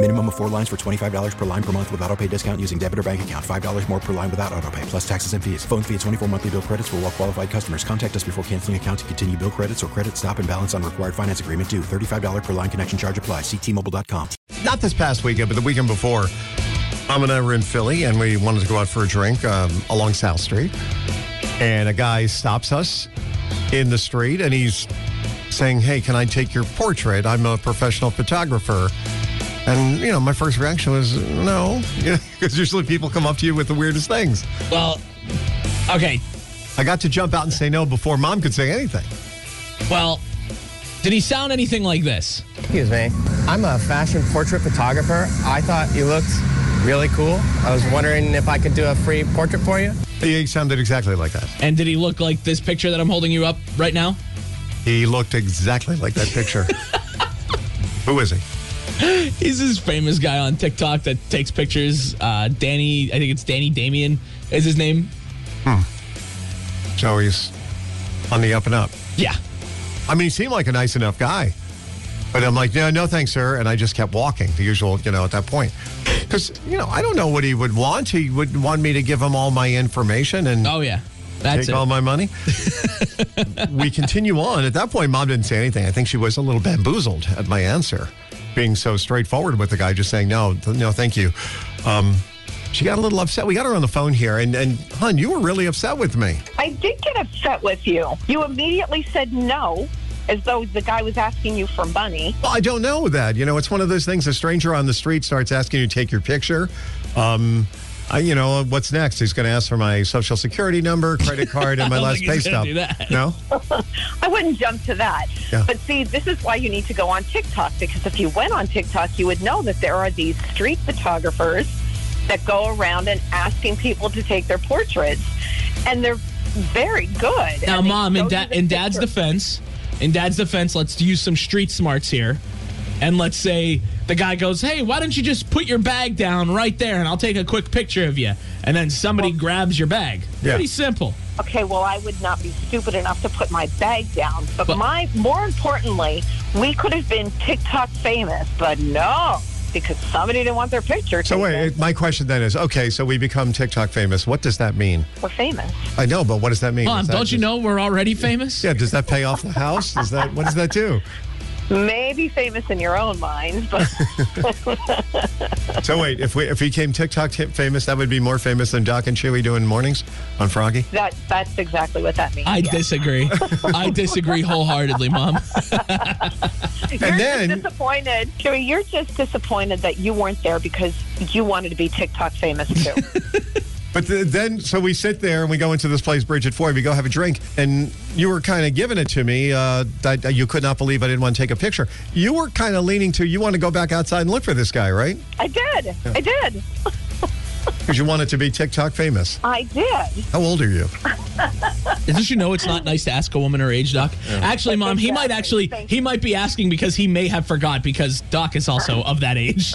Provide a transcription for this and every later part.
Minimum of four lines for $25 per line per month with auto pay discount using debit or bank account. $5 more per line without auto pay, plus taxes and fees. Phone fee at 24 monthly bill credits for all well qualified customers. Contact us before canceling account to continue bill credits or credit stop and balance on required finance agreement due. $35 per line connection charge apply. Ctmobile.com. Not this past weekend, but the weekend before. Mom and I were in Philly and we wanted to go out for a drink um, along South Street. And a guy stops us in the street and he's saying, Hey, can I take your portrait? I'm a professional photographer. And, you know, my first reaction was no, because usually people come up to you with the weirdest things. Well, okay. I got to jump out and say no before mom could say anything. Well, did he sound anything like this? Excuse me. I'm a fashion portrait photographer. I thought you looked really cool. I was wondering if I could do a free portrait for you. He sounded exactly like that. And did he look like this picture that I'm holding you up right now? He looked exactly like that picture. Who is he? He's this famous guy on TikTok that takes pictures. Uh, Danny, I think it's Danny Damien is his name. So he's on the up and up. Yeah. I mean, he seemed like a nice enough guy. But I'm like, no, no, thanks, sir. And I just kept walking, the usual, you know, at that point. Because, you know, I don't know what he would want. He would want me to give him all my information and Oh yeah. That's take it. all my money. we continue on. At that point, mom didn't say anything. I think she was a little bamboozled at my answer, being so straightforward with the guy, just saying, no, no, thank you. Um, she got a little upset. We got her on the phone here. And, and, hon, you were really upset with me. I did get upset with you. You immediately said no, as though the guy was asking you for money. Well, I don't know that. You know, it's one of those things. A stranger on the street starts asking you to take your picture. Um, I, you know, what's next? He's going to ask for my social security number, credit card, and my last think pay stub. No, I wouldn't jump to that. Yeah. But see, this is why you need to go on TikTok because if you went on TikTok, you would know that there are these street photographers that go around and asking people to take their portraits, and they're very good. Now, And mom, in, da- in dad's defense, in dad's defense, let's use some street smarts here. And let's say the guy goes, Hey, why don't you just put your bag down right there and I'll take a quick picture of you? And then somebody grabs your bag. Yeah. Pretty simple. Okay, well, I would not be stupid enough to put my bag down. But, But- my more importantly, we could have been TikTok famous, but no, because somebody didn't want their picture. So taken. wait, my question then is, okay, so we become TikTok famous. What does that mean? we're famous. I know, but what does that mean? Mom, that don't you know we're already famous? Yeah, does that pay off the house? Does that what does that do? Maybe famous in your own mind, but So wait, if we if we came TikTok hit famous, that would be more famous than Doc and Chewy doing mornings on Froggy. that that's exactly what that means. I yes. disagree. I disagree wholeheartedly, Mom. You're then- just disappointed. Joey, you're just disappointed that you weren't there because you wanted to be TikTok famous too. But th- then, so we sit there and we go into this place, Bridget Foy's. We go have a drink, and you were kind of giving it to me. Uh, you could not believe I didn't want to take a picture. You were kind of leaning to you want to go back outside and look for this guy, right? I did. I did. Because you wanted to be TikTok famous. I did. How old are you? Didn't you know it's not nice to ask a woman her age, Doc? Actually, Mom, he might actually he might be asking because he may have forgot because Doc is also of that age.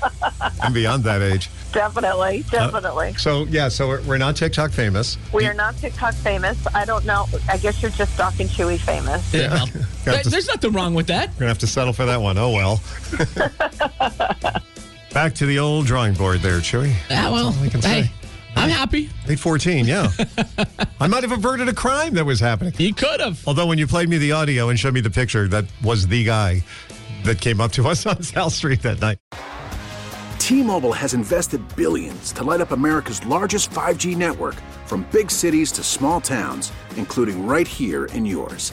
I'm beyond that age. Definitely. Definitely. So yeah, so we're, we're not TikTok famous. we are not TikTok famous. I don't know. I guess you're just Doc and Chewy famous. Yeah, well, there- to- there's nothing wrong with that. We're gonna have to settle for that one. Oh well. Back to the old drawing board there, Chewy. Ah, well, all I can hey, say. I'm happy. 814, yeah. I might have averted a crime that was happening. You could have. Although when you played me the audio and showed me the picture, that was the guy that came up to us on South Street that night. T-Mobile has invested billions to light up America's largest 5G network from big cities to small towns, including right here in yours.